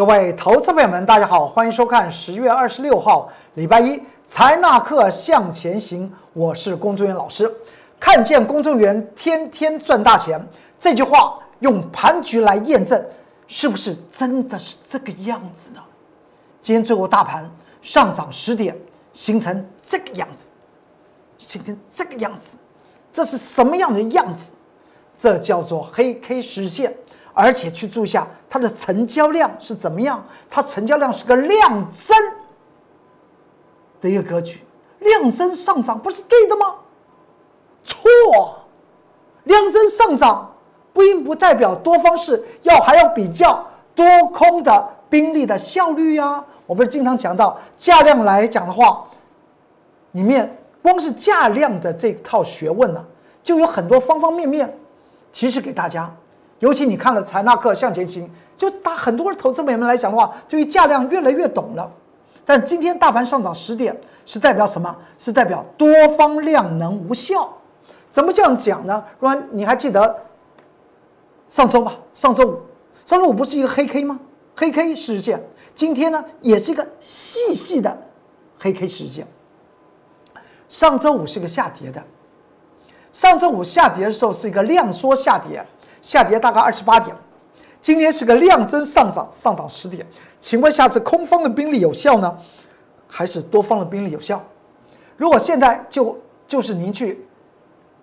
各位投资朋友们，大家好，欢迎收看十月二十六号礼拜一财纳课向前行。我是工作人员老师，看见公众员天天赚大钱这句话，用盘局来验证，是不是真的是这个样子呢？今天最后大盘上涨十点，形成这个样子，形成这个样子，这是什么样的样子？这叫做黑 K 实线。而且去注下它的成交量是怎么样？它成交量是个量增的一个格局，量增上涨不是对的吗？错，量增上涨并不代表多方是要还要比较多空的兵力的效率呀。我不是经常讲到价量来讲的话，里面光是价量的这套学问呢，就有很多方方面面提示给大家。尤其你看了财纳克向前行，就大很多投资朋友们来讲的话，对于价量越来越懂了。但今天大盘上涨十点，是代表什么？是代表多方量能无效。怎么这样讲呢？若你还记得上周吧？上周五，上周五不是一个黑 K 吗？黑 K 实现，今天呢也是一个细细的黑 K 实现。上周五是个下跌的，上周五下跌的时候是一个量缩下跌。下跌大概二十八点，今天是个量增上涨，上涨十点。请问下次空方的兵力有效呢，还是多方的兵力有效？如果现在就就是您去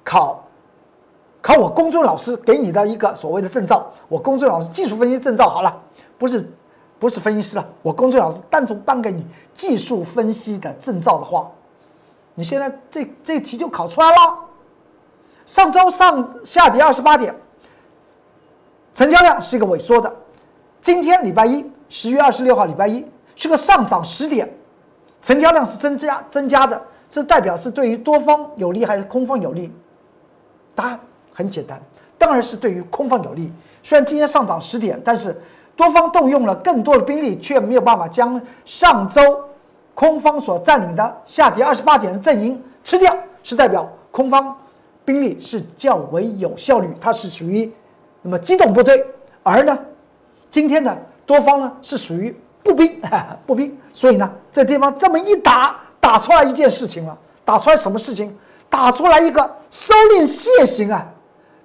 考考我公众老师给你的一个所谓的证照，我公众老师技术分析证照好了，不是不是分析师了，我公众老师单独颁给你技术分析的证照的话，你现在这这题就考出来了。上周上下跌二十八点。成交量是一个萎缩的，今天礼拜一，十月二十六号礼拜一是个上涨十点，成交量是增加增加的，这代表是对于多方有利还是空方有利？答案很简单，当然是对于空方有利。虽然今天上涨十点，但是多方动用了更多的兵力，却没有办法将上周空方所占领的下跌二十八点的阵营吃掉，是代表空方兵力是较为有效率，它是属于。那么机动部队，而呢，今天呢，多方呢是属于步兵，步兵，所以呢，这地方这么一打，打出来一件事情了，打出来什么事情？打出来一个收敛楔形啊，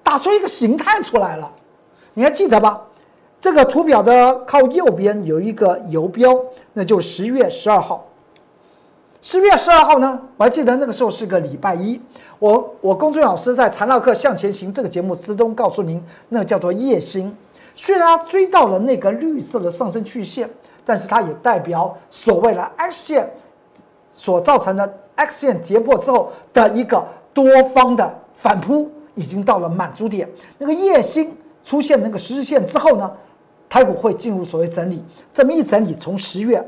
打出一个形态出来了，你还记得吧？这个图表的靠右边有一个游标，那就是十月十二号。十月十二号呢，我还记得那个时候是个礼拜一。我我公孙老师在《缠绕课向前行》这个节目之中告诉您，那叫做夜星。虽然它追到了那个绿色的上升曲线，但是它也代表所谓的 X 线所造成的 X 线跌破之后的一个多方的反扑，已经到了满足点。那个夜星出现那个十日线之后呢，台股会进入所谓整理。这么一整理，从十月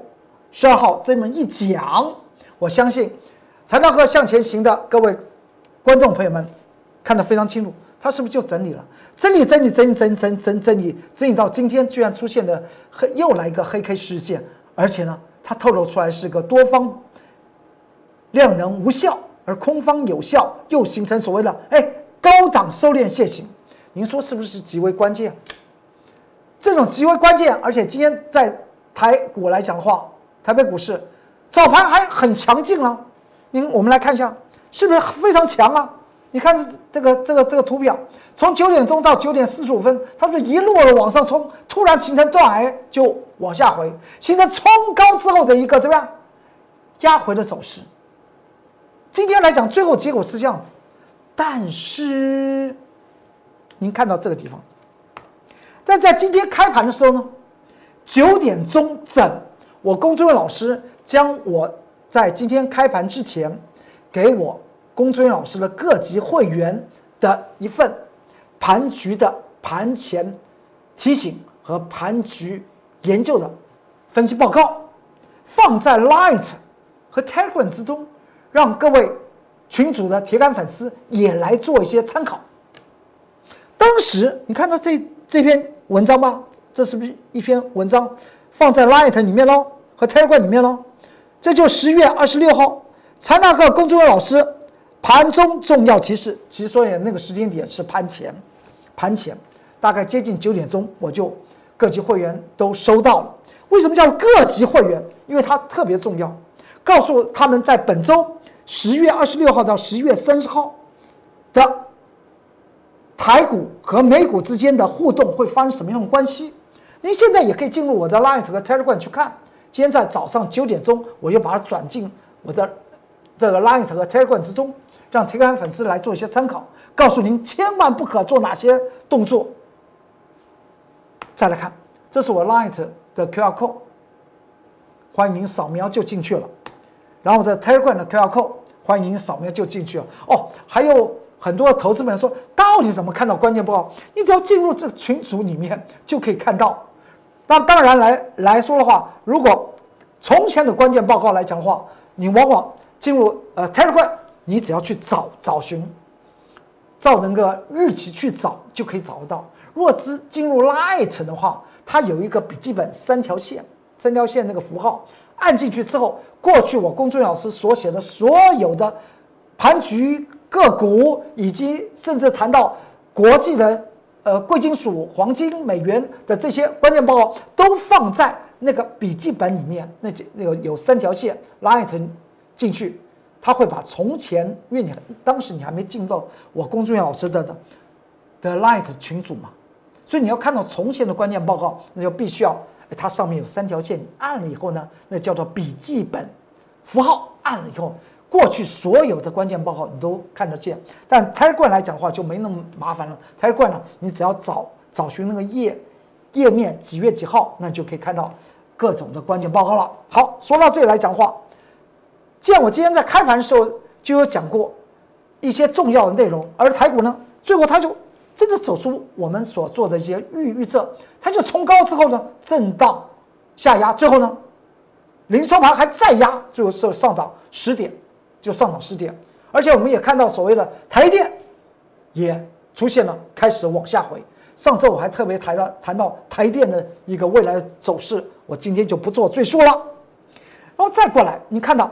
十二号这么一讲。我相信，财道课向前行的各位观众朋友们看得非常清楚，它是不是就整理了？整理、整理、整理、整、整、整、整理，整理到今天居然出现了黑，又来一个黑 K 实线，而且呢，它透露出来是个多方量能无效，而空方有效，又形成所谓的哎高档收敛楔形，您说是不是极为关键？这种极为关键，而且今天在台股来讲的话，台北股市。早盘还很强劲了，您我们来看一下，是不是非常强啊？你看这这个这个这个图表，从九点钟到九点四十五分，它是一路的往上冲，突然形成断崖就往下回，形成冲高之后的一个怎么样压回的走势。今天来讲，最后结果是这样子，但是您看到这个地方，但在今天开盘的时候呢，九点钟整，我龚俊伟老师。将我在今天开盘之前给我龚尊老师的各级会员的一份盘局的盘前提醒和盘局研究的分析报告放在 Light 和 Telegram 之中，让各位群主的铁杆粉丝也来做一些参考。当时你看到这这篇文章吧？这是不是一篇文章放在 Light 里面喽，和 Telegram 里面喽？这就十月二十六号，财纳课工作人员老师盘中重要提示。其实说也那个时间点是盘前，盘前大概接近九点钟，我就各级会员都收到了。为什么叫各级会员？因为它特别重要，告诉他们在本周十月二十六号到十一月三十号的台股和美股之间的互动会发生什么样的关系。您现在也可以进入我的 Line 和 Telegram 去看。今天在早上九点钟，我就把它转进我的这个 Line 和 Telegram 之中，让 Telegram 粉丝来做一些参考，告诉您千万不可做哪些动作。再来看，这是我 Line 的 QR code，欢迎您扫描就进去了。然后在 Telegram 的 QR code，欢迎您扫描就进去了。哦，还有很多投资们说，到底怎么看到关键报告？你只要进入这个群组里面就可以看到。那当然来来说的话，如果从前的关键报告来讲的话，你往往进入呃 Telegram，你只要去找找寻，照那个日期去找就可以找得到。如果是进入 Light 的话，它有一个笔记本三条线，三条线那个符号按进去之后，过去我龚俊老师所写的所有的盘局、个股，以及甚至谈到国际的。呃，贵金属、黄金、美元的这些关键报告都放在那个笔记本里面，那那个有三条线拉一层进去，他会把从前，因为你当时你还没进到我龚俊元老师的的的 Light 群组嘛，所以你要看到从前的关键报告，那就必须要它上面有三条线，你按了以后呢，那叫做笔记本符号，按了以后。过去所有的关键报告你都看得见，但台冠来讲的话就没那么麻烦了。台冠呢，你只要找找寻那个页页面几月几号，那就可以看到各种的关键报告了。好，说到这里来讲话，既然我今天在开盘的时候就有讲过一些重要的内容，而台股呢，最后它就真的走出我们所做的一些预预测，它就冲高之后呢，震荡下压，最后呢，零收盘还再压，最后是上涨十点。就上涨十点，而且我们也看到所谓的台电也出现了开始往下回。上周我还特别谈到谈到台电的一个未来走势，我今天就不做赘述了。然后再过来，你看到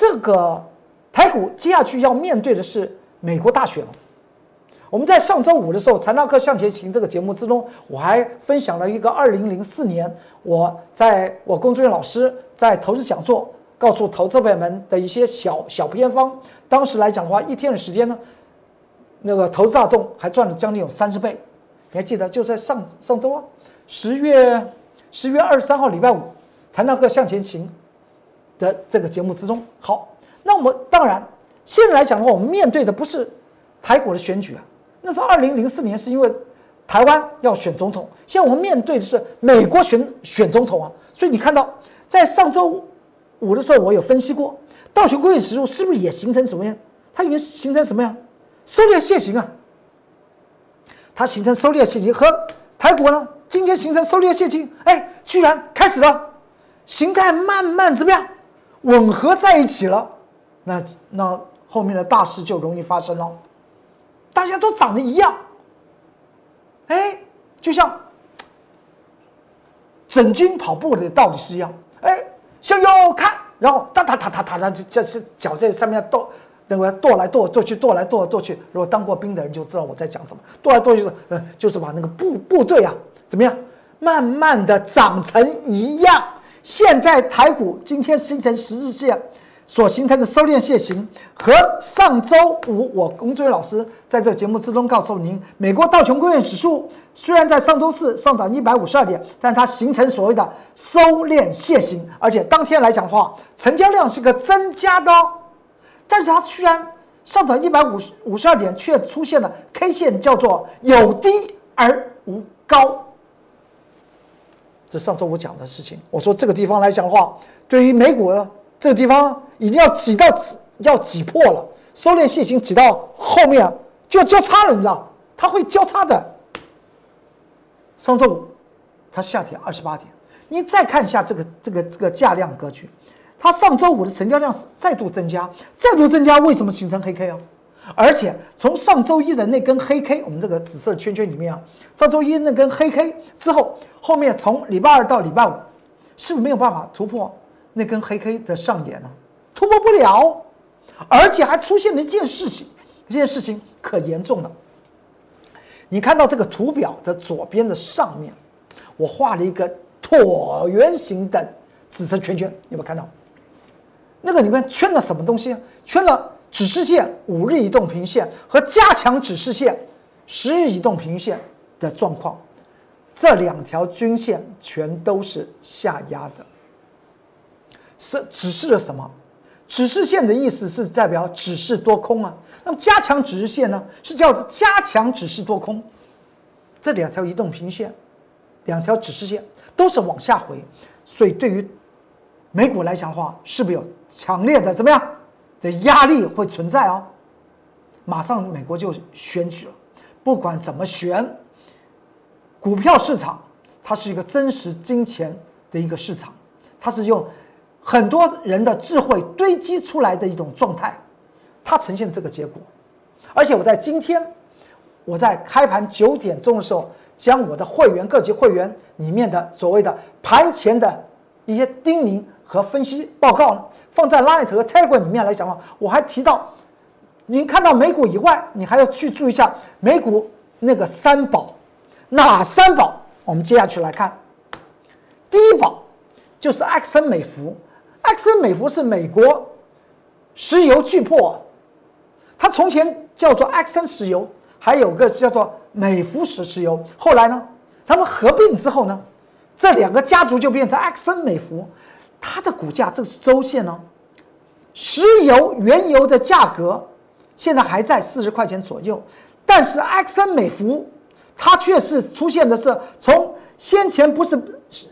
这个台股接下去要面对的是美国大选了。我们在上周五的时候，《财纳克向前行》这个节目之中，我还分享了一个二零零四年我在我工作人员老师在投资讲座。告诉投资朋友们的一些小小偏方，当时来讲的话，一天的时间呢，那个投资大众还赚了将近有三十倍。你还记得就在上上周啊，十月十月二十三号礼拜五，财纳克向前行的这个节目之中。好，那我们当然现在来讲的话，我们面对的不是台股的选举啊，那是二零零四年是因为台湾要选总统，现在我们面对的是美国选选总统啊，所以你看到在上周。五的时候，我有分析过，道琼工业指数是不是也形成什么样？它已经形成什么样？收敛线型啊！它形成收敛线型和台股呢，今天形成收敛线型，哎，居然开始了，形态慢慢怎么样？吻合在一起了，那那后面的大事就容易发生了。大家都长得一样，哎，就像整军跑步的道理是一样，哎。向右看，然后哒哒哒哒哒哒，这这是脚在上面跺，那个跺来跺跺去，跺来跺跺去。如果当过兵的人就知道我在讲什么，跺来跺去，呃，就是把那个部部队啊，怎么样，慢慢的长成一样。现在台股今天形成十字线。所形成的收敛线型和上周五我龚俊老师在这节目之中告诉您，美国道琼工业指数虽然在上周四上涨一百五十二点，但它形成所谓的收敛线型，而且当天来讲的话，成交量是个增加的，哦但是它居然上涨一百五十五十二点，却出现了 K 线叫做有低而无高。这上周五讲的事情，我说这个地方来讲的话，对于美股。这个地方已经要挤到要挤破了，收敛线型挤到后面就要交叉了，你知道？它会交叉的。上周五它下跌二十八点，你再看一下这个这个这个价量格局，它上周五的成交量是再度增加，再度增加，为什么形成黑 K 啊？而且从上周一的那根黑 K，我们这个紫色圈圈里面啊，上周一那根黑 K 之后，后面从礼拜二到礼拜五，是不是没有办法突破？那根黑 K 的上沿呢，突破不了，而且还出现了一件事情，这件事情可严重了。你看到这个图表的左边的上面，我画了一个椭圆形的紫色圈圈，有没有看到？那个里面圈了什么东西啊？圈了指示线、五日移动平线和加强指示线、十日移动平线的状况。这两条均线全都是下压的，是指示了什么？指示线的意思是代表指示多空啊。那么加强指示线呢，是叫做加强指示多空。这两条移动平线，两条指示线都是往下回，所以对于美股来讲的话，是不是有强烈的怎么样的压力会存在哦？马上美国就选举了，不管怎么选，股票市场它是一个真实金钱的一个市场，它是用很多人的智慧堆积出来的一种状态，它呈现这个结果。而且我在今天，我在开盘九点钟的时候，将我的会员各级会员里面的所谓的盘前的一些叮咛。和分析报告呢，放在 Light 和 Telegram 里面来讲的话，我还提到，您看到美股以外，你还要去注意一下美股那个三宝，哪三宝？我们接下去来看，第一宝就是埃克森美孚，埃克森美孚是美国石油巨擘，它从前叫做埃克森石油，还有个叫做美孚石石油，后来呢，他们合并之后呢，这两个家族就变成埃克森美孚。它的股价，这是周线呢，石油原油的价格现在还在四十块钱左右，但是埃克森美孚它却是出现的是从先前不是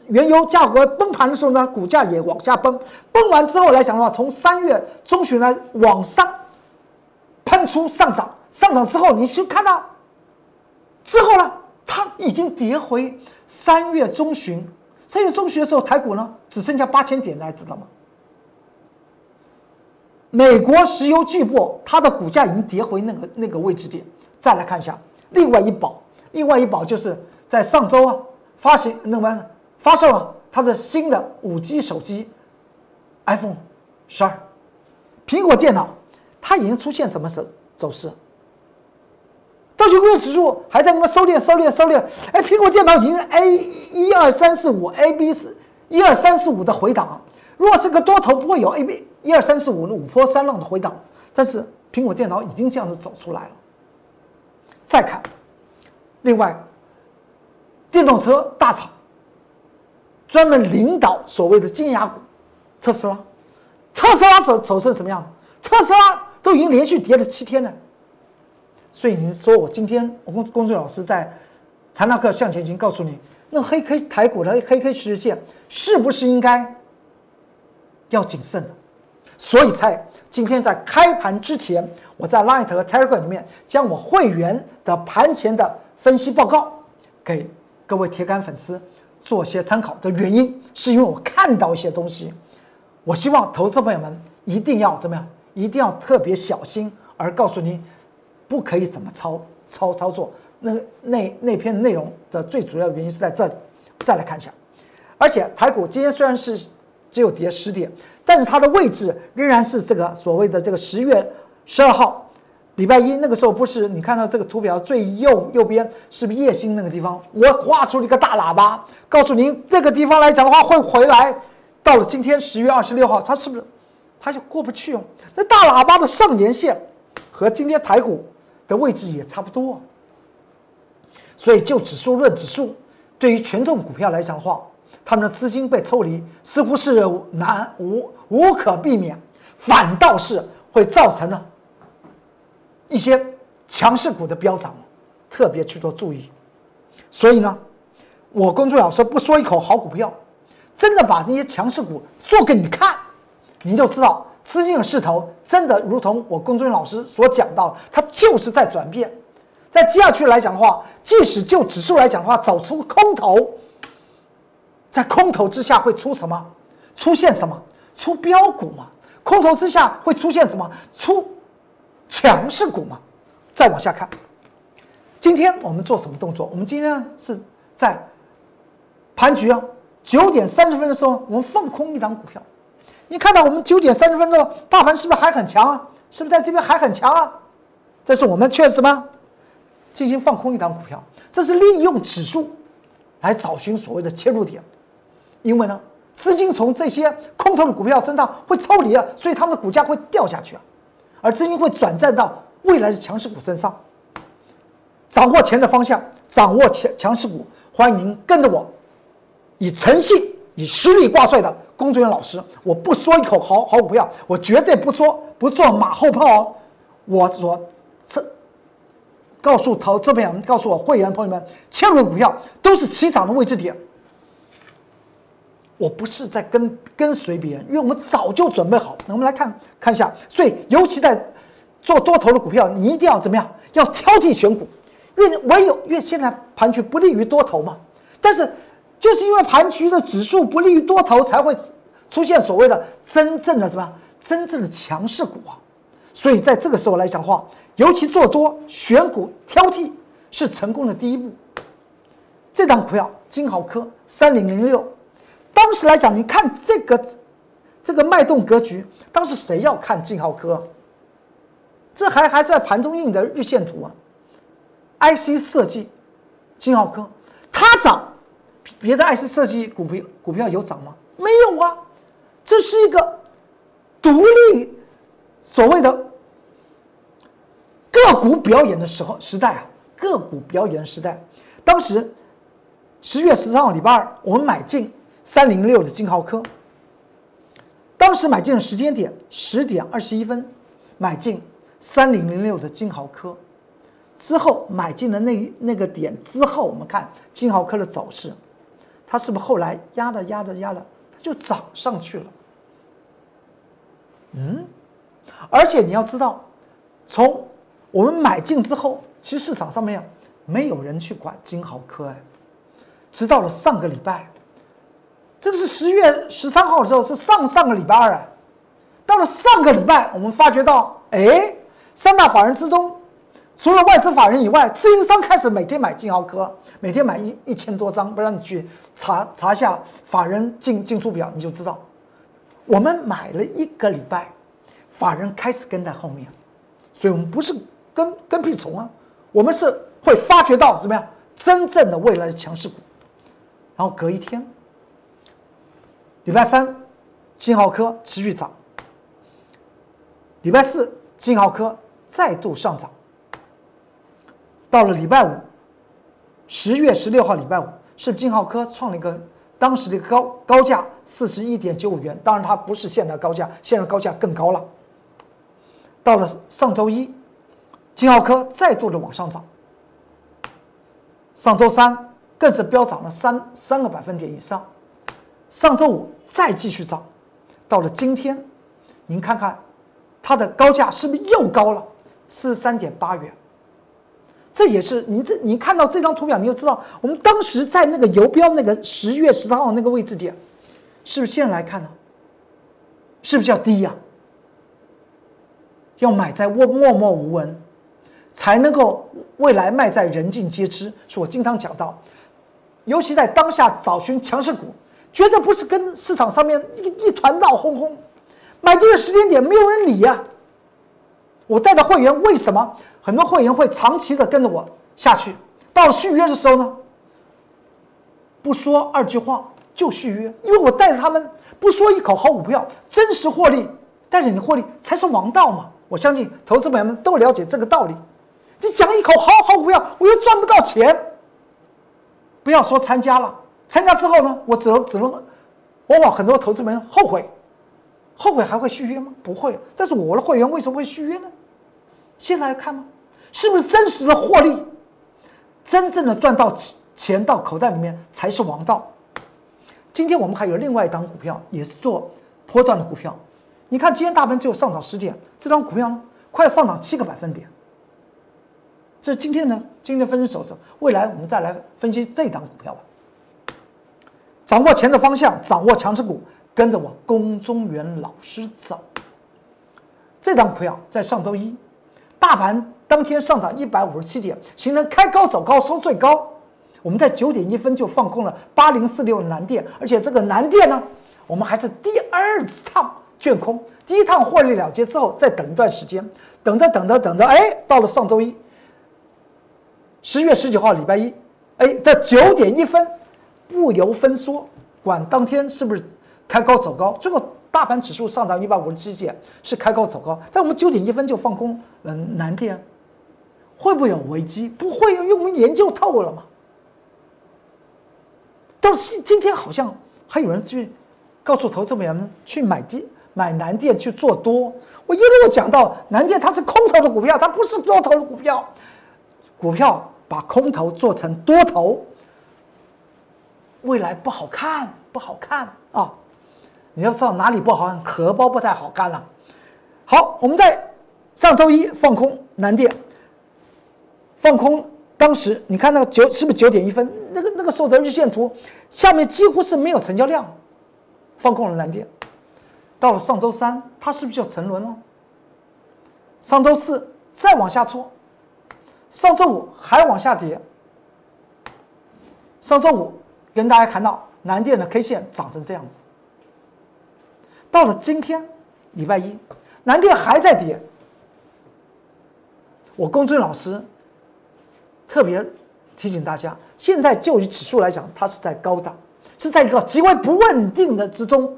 原油价格崩盘的时候呢，股价也往下崩，崩完之后来讲的话，从三月中旬呢往上喷出上涨，上涨之后你就看到之后呢，它已经跌回三月中旬。三月中旬的时候，台股呢只剩下八千点，大家知道吗？美国石油巨擘，它的股价已经跌回那个那个位置点。再来看一下另外一宝，另外一宝就是在上周啊发行那么发售了它的新的五 G 手机 iPhone 十二，苹果电脑它已经出现什么走走势？道琼工业指数还在那么收敛、收敛、收敛。哎，苹果电脑已经 A 一二三四五 A B 四一二三四五的回档。如果是个多头，不会有 A B 一二三四五的五波三浪的回档。但是苹果电脑已经这样子走出来了。再看，另外，电动车大厂专门领导所谓的金牙股，特斯拉，特斯拉走走成什么样子？特斯拉都已经连续跌了七天了。所以你说我今天我公公众老师在财纳克向前行告诉你，那黑 K 台股的黑 K 趋势线是不是应该要谨慎的？所以才今天在开盘之前，我在 Light 和 Telegram 里面将我会员的盘前的分析报告给各位铁杆粉丝做些参考的原因，是因为我看到一些东西，我希望投资朋友们一定要怎么样，一定要特别小心，而告诉你。不可以怎么操操操作？那那那篇内容的最主要原因是在这里。再来看一下，而且台股今天虽然是只有跌十点，但是它的位置仍然是这个所谓的这个十月十二号礼拜一那个时候，不是你看到这个图表最右右边是不是夜星那个地方？我画出了一个大喇叭，告诉您这个地方来讲的话会回来。到了今天十月二十六号，它是不是它就过不去哦？那大喇叭的上沿线和今天台股。的位置也差不多，所以就指数论指数，对于权重股票来讲的话，他们的资金被抽离似乎是难无无可避免，反倒是会造成呢一些强势股的飙涨，特别去做注意。所以呢，我公众老师不说一口好股票，真的把那些强势股做给你看，你就知道。资金的势头真的如同我龚俊老师所讲到，它就是在转变。在接下去来讲的话，即使就指数来讲的话，走出空头，在空头之下会出什么？出现什么？出标股嘛？空头之下会出现什么？出强势股嘛？再往下看，今天我们做什么动作？我们今天是在盘局啊，九点三十分的时候，我们放空一档股票。你看到我们九点三十分钟，大盘是不是还很强啊？是不是在这边还很强啊？这是我们确实吗？进行放空一档股票，这是利用指数来找寻所谓的切入点。因为呢，资金从这些空头的股票身上会抽离啊，所以他们的股价会掉下去啊，而资金会转战到未来的强势股身上。掌握钱的方向，掌握强强势股，欢迎您跟着我，以诚信、以实力挂帅的工作人员老师。我不说一口好好股票，我绝对不说不做马后炮哦。我所这告诉投资朋友，告诉我会员朋友们，切入的股票都是起涨的位置点。我不是在跟跟随别人，因为我们早就准备好。我们来看看一下，所以尤其在做多头的股票，你一定要怎么样？要挑剔选股。因为唯有因为现在盘局不利于多头嘛，但是就是因为盘局的指数不利于多头，才会出现所谓的真正的什么真正的强势股啊。所以在这个时候来讲话，尤其做多选股挑剔是成功的第一步。这档股票金豪科三零零六，当时来讲，你看这个这个脉动格局，当时谁要看金豪科？这还还在盘中印的日线图啊。IC 设计，金浩科，它涨，别的 IC 设计股票股票有涨吗？没有啊，这是一个独立所谓的个股表演的时候时代啊，个股表演时代。当时十月十三号礼拜二，我们买进三零六的金浩科，当时买进的时间点十点二十一分，买进三零零六的金豪科。之后买进的那那个点之后，我们看金豪科的走势，它是不是后来压着压着压着，它就涨上去了？嗯，而且你要知道，从我们买进之后，其实市场上面没有人去管金豪科哎，直到了上个礼拜，这个是十月十三号的时候，是上上个礼拜二啊，到了上个礼拜，我们发觉到，哎，三大法人之中。除了外资法人以外，自营商开始每天买金豪科，每天买一一千多张。不让你去查查一下法人进进出表，你就知道。我们买了一个礼拜，法人开始跟在后面，所以我们不是跟跟屁虫啊，我们是会发觉到怎么样真正的未来的强势股。然后隔一天，礼拜三，金豪科持续涨。礼拜四，金豪科再度上涨。到了礼拜五，十月十六号礼拜五，是金浩科创了一个当时的高高价四十一点九五元，当然它不是现在高价，现在高价更高了。到了上周一，金浩科再度的往上涨，上周三更是飙涨了三三个百分点以上，上周五再继续涨，到了今天，您看看它的高价是不是又高了四十三点八元？这也是你这你看到这张图表，你就知道我们当时在那个游标那个十月十三号那个位置点，是不是现在来看呢？是不是要低呀？要买在默默默无闻，才能够未来卖在人尽皆知。是我经常讲到，尤其在当下找寻强势股，绝对不是跟市场上面一一团闹哄哄，买这个时间点没有人理呀。我带的会员为什么？很多会员会长期的跟着我下去，到了续约的时候呢，不说二句话就续约，因为我带着他们不说一口好股票，真实获利，带着你的获利才是王道嘛！我相信投资朋友们都了解这个道理。你讲一口好好股票，我又赚不到钱，不要说参加了，参加之后呢，我只能只能，往往很多投资人后悔，后悔还会续约吗？不会。但是我的会员为什么会续约呢？现在来看吗？是不是真实的获利，真正的赚到钱到口袋里面才是王道？今天我们还有另外一档股票，也是做波段的股票。你看今天大盘只有上涨十点，这张股票呢，快上涨七个百分点。这是今天呢，今天分析手册。未来我们再来分析这档股票吧。掌握钱的方向，掌握强势股，跟着我龚中原老师走。这档股票在上周一，大盘。当天上涨一百五十七点，形成开高走高收最高。我们在九点一分就放空了八零四六南电，而且这个南电呢，我们还是第二次趟卷空。第一趟获利了结之后，再等一段时间，等着等着等着，哎，到了上周一，十月十九号礼拜一，哎在九点一分，不由分说管当天是不是开高走高，最后大盘指数上涨一百五十七点，是开高走高，但我们九点一分就放空，嗯，南电会不会有危机？不会，因为我们研究透了嘛。到今今天好像还有人去告诉投资者们去买低买南电去做多，我一路讲到南电它是空头的股票，它不是多头的股票，股票把空头做成多头。未来不好看，不好看啊！你要知道哪里不好看，荷包不太好干了。好，我们在上周一放空南电，放空当时你看那个九是不是九点一分？那个那个时候的日线图下面几乎是没有成交量，放空了南电。到了上周三，它是不是就沉沦了？上周四再往下挫，上周五还往下跌，上周五。跟大家看到南电的 K 线长成这样子，到了今天礼拜一，南电还在跌。我龚俊老师特别提醒大家，现在就以指数来讲，它是在高档，是在一个极为不稳定的之中，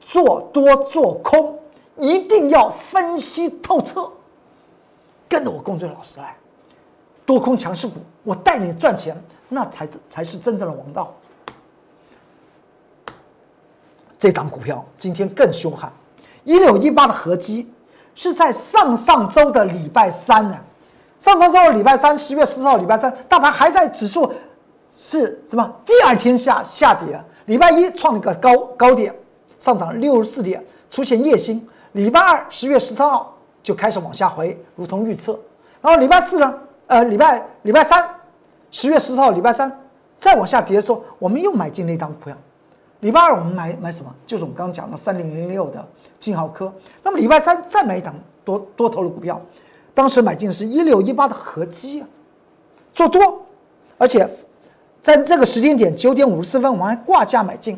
做多做空一定要分析透彻。跟着我龚俊老师来，多空强势股，我带你赚钱。那才才是真正的王道。这档股票今天更凶悍，一六一八的合基是在上上周的礼拜三呢，上上周的礼拜三，十月十四号礼拜三，大盘还在指数是什么？第二天下下跌，礼拜一创了一个高高点，上涨六十四点，出现夜星。礼拜二十月十三号就开始往下回，如同预测。然后礼拜四呢？呃，礼拜礼拜三。十月十四号，礼拜三，再往下跌的时候，我们又买进了一档股票。礼拜二我们买买什么？就是我们刚刚讲的三零零六的金豪科。那么礼拜三再买一档多多头的股票，当时买进的是一六一八的合基，做多，而且在这个时间点九点五十四分，我们还挂价买进。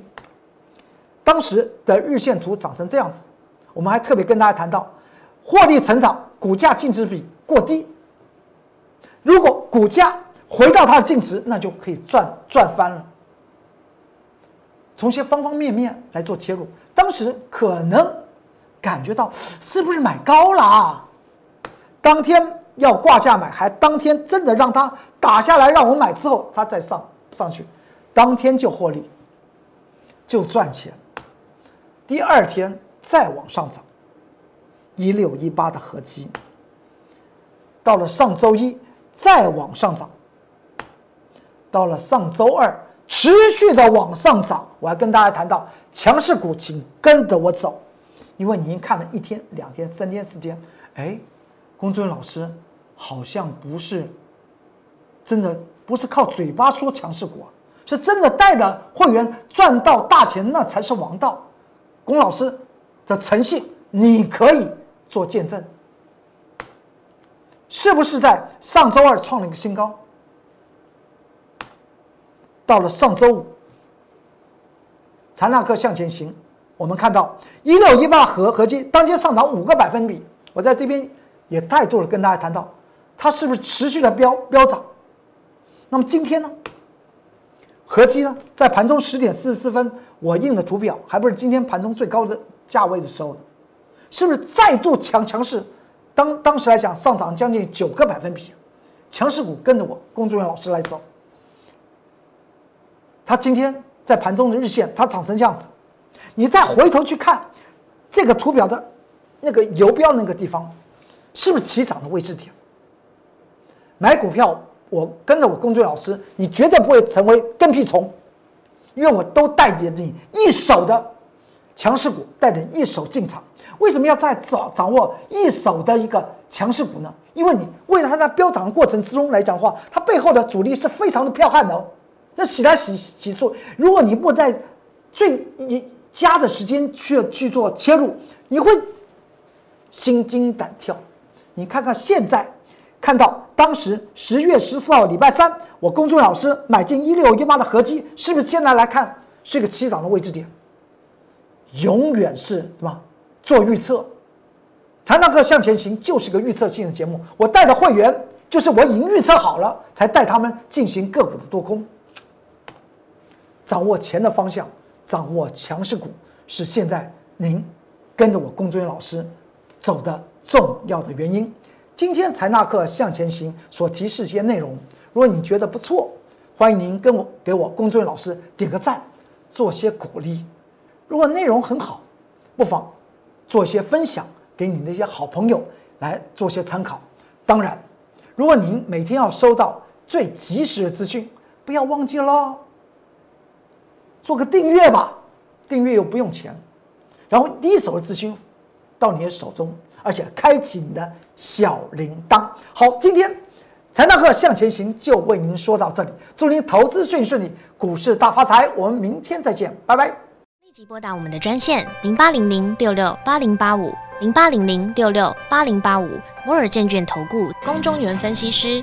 当时的日线图长成这样子，我们还特别跟大家谈到，获利成长，股价净值比过低。如果股价回到它的净值，那就可以赚赚翻了。从些方方面面来做切入，当时可能感觉到是不是买高了啊？当天要挂价买，还当天真的让它打下来让我买之后，它再上上去，当天就获利，就赚钱。第二天再往上涨，一六一八的合基，到了上周一再往上涨。到了上周二，持续的往上涨。我还跟大家谈到强势股，请跟着我走，因为你已经看了一天、两天、三天、四天。哎，龚尊老师好像不是真的，不是靠嘴巴说强势股啊，是真的带着会员赚到大钱，那才是王道。龚老师的诚信，你可以做见证，是不是在上周二创了一个新高？到了上周五，财纳克向前行，我们看到一六一八合合计当天上涨五个百分比。我在这边也再度的跟大家谈到，它是不是持续的飙飙涨？那么今天呢？合计呢，在盘中十点四十四分，我印的图表还不是今天盘中最高的价位的时候？是不是再度强强势？当当时来讲，上涨将近九个百分比，强势股跟着我工作人员老师来走。它今天在盘中的日线，它长成这样子，你再回头去看这个图表的那个游标那个地方，是不是起涨的位置点？买股票，我跟着我工具老师，你绝对不会成为跟屁虫，因为我都带着你一手的强势股，带着一手进场。为什么要在掌掌握一手的一个强势股呢？因为你为了它在飙涨的过程之中来讲的话，它背后的主力是非常的彪悍的哦。那洗来洗洗出，如果你不在最佳的时间去去做切入，你会心惊胆跳。你看看现在，看到当时十月十四号礼拜三，我公众老师买进一六一八的合基，是不是现在来看是个起涨的位置点？永远是什么做预测？财纳课向前行就是个预测性的节目。我带的会员就是我已经预测好了，才带他们进行个股的多空。掌握钱的方向，掌握强势股，是现在您跟着我龚作人老师走的重要的原因。今天财纳课向前行所提示一些内容，如果你觉得不错，欢迎您跟我给我龚作人老师点个赞，做些鼓励。如果内容很好，不妨做一些分享给你那些好朋友来做些参考。当然，如果您每天要收到最及时的资讯，不要忘记了做个订阅吧，订阅又不用钱，然后第一手的资讯到你的手中，而且开启你的小铃铛。好，今天财大课向前行就为您说到这里，祝您投资顺顺利，股市大发财。我们明天再见，拜拜。立即拨打我们的专线零八零零六六八零八五零八零零六六八零八五摩尔证券投顾龚中原分析师。